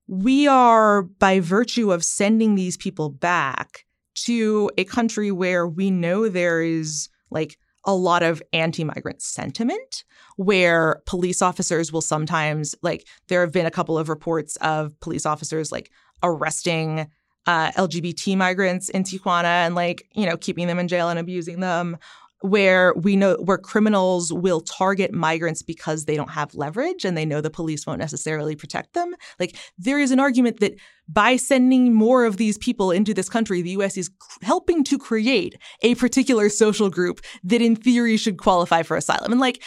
we are, by virtue of sending these people back to a country where we know there is like a lot of anti migrant sentiment, where police officers will sometimes, like, there have been a couple of reports of police officers like arresting uh, LGBT migrants in Tijuana and like, you know, keeping them in jail and abusing them, where we know where criminals will target migrants because they don't have leverage and they know the police won't necessarily protect them. Like there is an argument that by sending more of these people into this country, the US is helping to create a particular social group that in theory should qualify for asylum. And like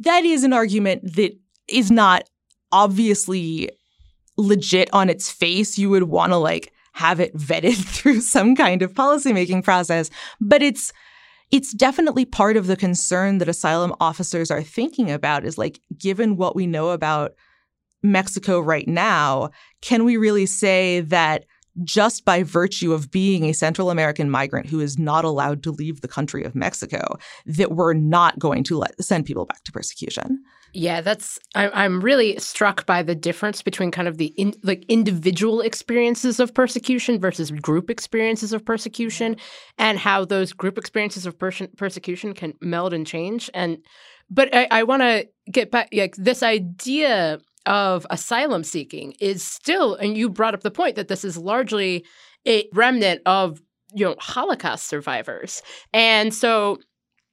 that is an argument that is not obviously legit on its face. You would want to like have it vetted through some kind of policymaking process, but it's it's definitely part of the concern that asylum officers are thinking about is like, given what we know about Mexico right now, can we really say that just by virtue of being a Central American migrant who is not allowed to leave the country of Mexico, that we're not going to let send people back to persecution? Yeah, that's I, am really struck by the difference between kind of the in, like individual experiences of persecution versus group experiences of persecution, and how those group experiences of per- persecution can meld and change. And but I, I want to get back like this idea of asylum seeking is still, and you brought up the point that this is largely a remnant of you know Holocaust survivors, and so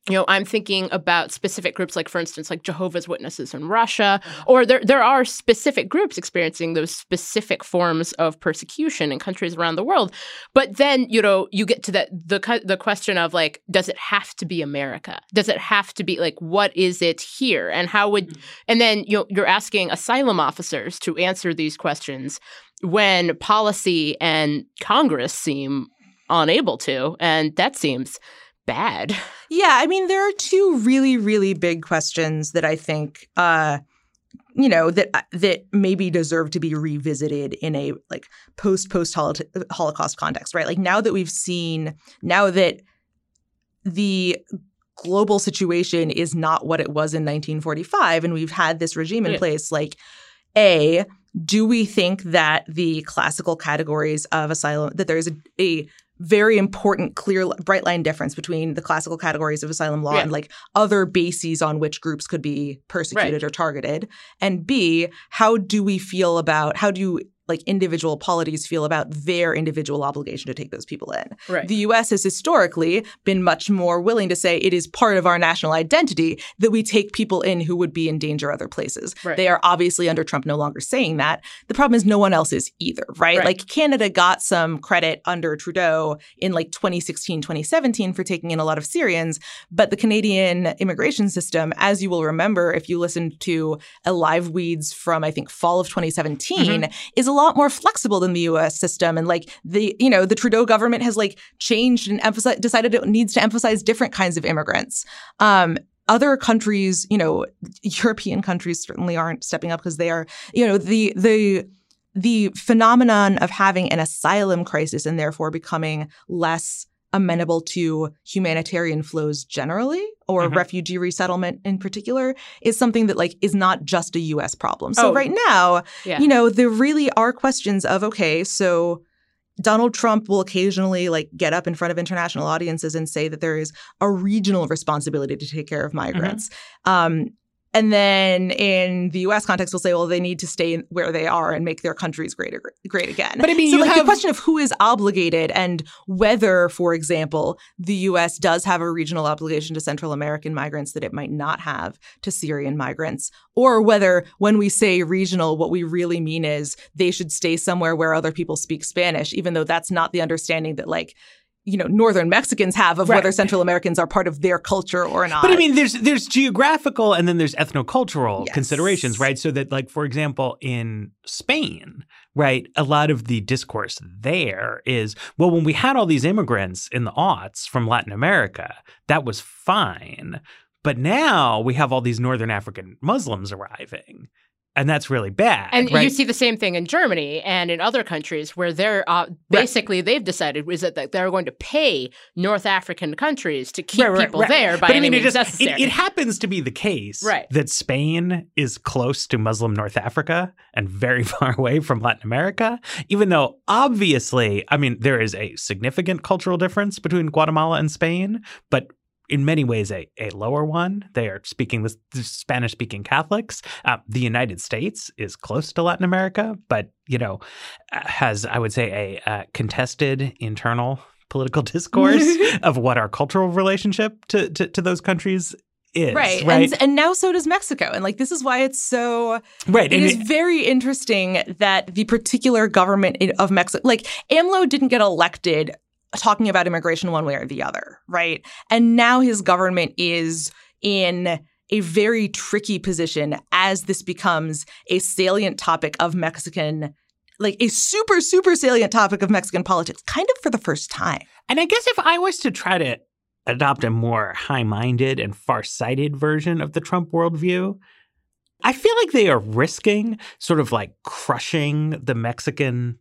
you know, I'm thinking about specific groups like, for instance, like Jehovah's Witnesses in Russia, or there there are specific groups experiencing those specific forms of persecution in countries around the world. But then, you know, you get to that the the question of like, does it have to be America? Does it have to be like, what is it here? And how would, mm-hmm. and then you know, you're asking asylum officers to answer these questions when policy and Congress seem unable to, and that seems bad. Yeah, I mean, there are two really, really big questions that I think, uh, you know, that uh, that maybe deserve to be revisited in a like post post Holocaust context, right? Like now that we've seen, now that the global situation is not what it was in 1945, and we've had this regime in yeah. place, like a do we think that the classical categories of asylum that there's a, a very important, clear, bright line difference between the classical categories of asylum law yeah. and like other bases on which groups could be persecuted right. or targeted. And B, how do we feel about how do like individual polities feel about their individual obligation to take those people in. Right. The US has historically been much more willing to say it is part of our national identity that we take people in who would be in danger other places. Right. They are obviously under Trump no longer saying that. The problem is no one else is either, right? Right. Like Canada got some credit under Trudeau in like 2016, 2017 for taking in a lot of Syrians, but the Canadian immigration system, as you will remember if you listened to a live weeds from I think fall of 2017, mm-hmm. is a lot more flexible than the US system and like the you know the Trudeau government has like changed and emphasized decided it needs to emphasize different kinds of immigrants. Um other countries, you know, European countries certainly aren't stepping up because they are, you know, the the the phenomenon of having an asylum crisis and therefore becoming less amenable to humanitarian flows generally or Mhm. refugee resettlement in particular is something that like is not just a US problem. So Oh. right now, Yeah. you know, there really are questions of okay, so Donald Trump will occasionally like get up in front of international audiences and say that there is a regional responsibility to take care of migrants. Um, and then in the U.S. context, we'll say, well, they need to stay where they are and make their countries great, great again. But I mean, so you like have- the question of who is obligated and whether, for example, the U.S. does have a regional obligation to Central American migrants that it might not have to Syrian migrants, or whether when we say regional, what we really mean is they should stay somewhere where other people speak Spanish, even though that's not the understanding that like. You know, Northern Mexicans have of Right. whether Central Americans are part of their culture or not. But I mean, there's there's geographical and then there's ethnocultural Yes. considerations, right? So that, like, for example, in Spain, right, a lot of the discourse there is, well, when we had all these immigrants in the aughts from Latin America, that was fine. But now we have all these Northern African Muslims arriving, and that's really bad. And right? you see the same thing in Germany and in other countries where they're uh, basically they've decided is that they're going to pay North African countries to keep Right, right, people right. there by but I mean, it just it, necessary. it happens to be the case Right. that Spain is close to Muslim North Africa and very far away from Latin America. Even though obviously, I mean, there is a significant cultural difference between Guatemala and Spain, but in many ways a, a lower one. They are speaking the, the Spanish speaking Catholics. Uh, the United States is close to Latin America, but you know uh, has I would say a uh, contested internal political discourse of what our cultural relationship to, to, to those countries is. right. Right. And, and now so does Mexico. And like this is why it's so right. It and is very interesting that the particular government in- of Mexico, like AMLO didn't get elected talking about immigration one way or the other, right? And now his government is in a very tricky position as this becomes a salient topic of Mexican, like a super, super salient topic of Mexican politics, kind of for the first time. And I guess if I was to try to adopt a more high minded and far sighted version of the Trump worldview, I feel like they are risking sort of like crushing the Mexican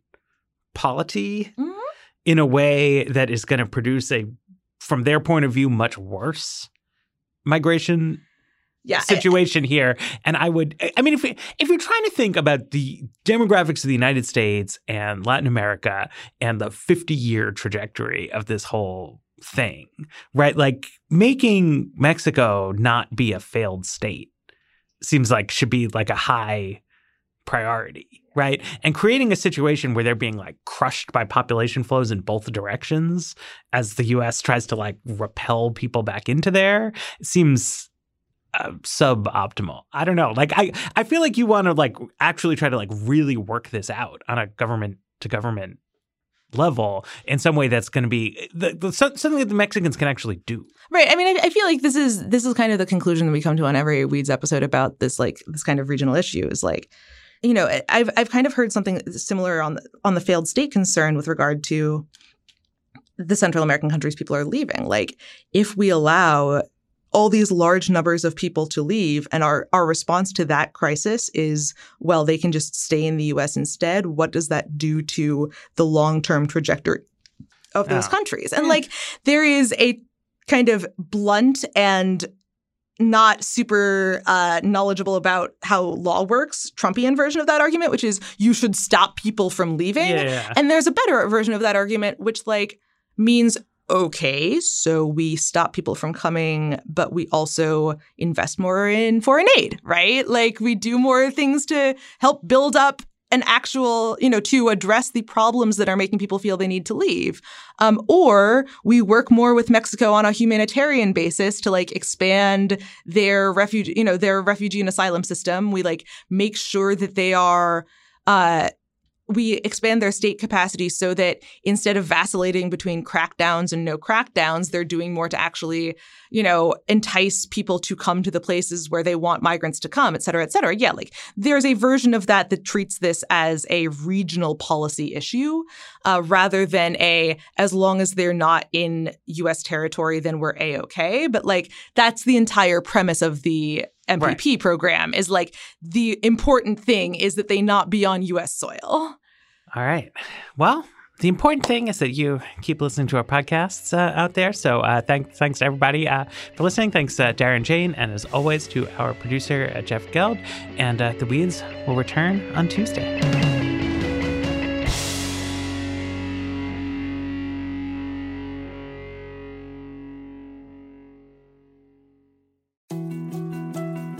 polity Mhm. In a way that is going to produce a, from their point of view, much worse migration Yeah. situation here. And I would, I mean, if if you're trying to think about the demographics of the United States and Latin America and the 50 year trajectory of this whole thing, right? Like making Mexico not be a failed state seems like should be like a high priority, right? And creating a situation where they're being like crushed by population flows in both directions as the US tries to like repel people back into there seems uh, suboptimal. I don't know. Like I I feel like you want to like actually try to like really work this out on a government to government level in some way that's going to be the, the, something that the Mexicans can actually do. Right. I mean, I, I feel like this is this is kind of the conclusion that we come to on every Weeds episode about this like this kind of regional issue is like, you know, I've I've kind of heard something similar on the, on the failed state concern with regard to the Central American countries people are leaving. Like, if we allow all these large numbers of people to leave and our our response to that crisis is well they can just stay in the US instead what does that do to the long-term trajectory of those Oh. countries and hmm. like there is a kind of blunt and not super uh, knowledgeable about how law works Trumpian version of that argument which is you should stop people from leaving Yeah. and there's a better version of that argument, which like means okay, so we stop people from coming, but we also invest more in foreign aid, right? Like we do more things to help build up an actual, you know, to address the problems that are making people feel they need to leave. Um, or we work more with Mexico on a humanitarian basis to like expand their refugee, you know, their refugee and asylum system. We like make sure that they are uh, we expand their state capacity so that instead of vacillating between crackdowns and no crackdowns, they're doing more to actually, you know, entice people to come to the places where they want migrants to come, et cetera, et cetera. Yeah, like there's a version of that that treats this as a regional policy issue uh, rather than a, as long as they're not in US territory, then we're A OK. But like that's the entire premise of the MPP right. program is like the important thing is that they not be on US soil. All right. Well, the important thing is that you keep listening to our podcasts uh, out there. So uh, thanks, thanks to everybody uh, for listening. Thanks, uh, Dara and Jane, and as always to our producer uh, Jeff Geld. And uh, the Weeds will return on Tuesday.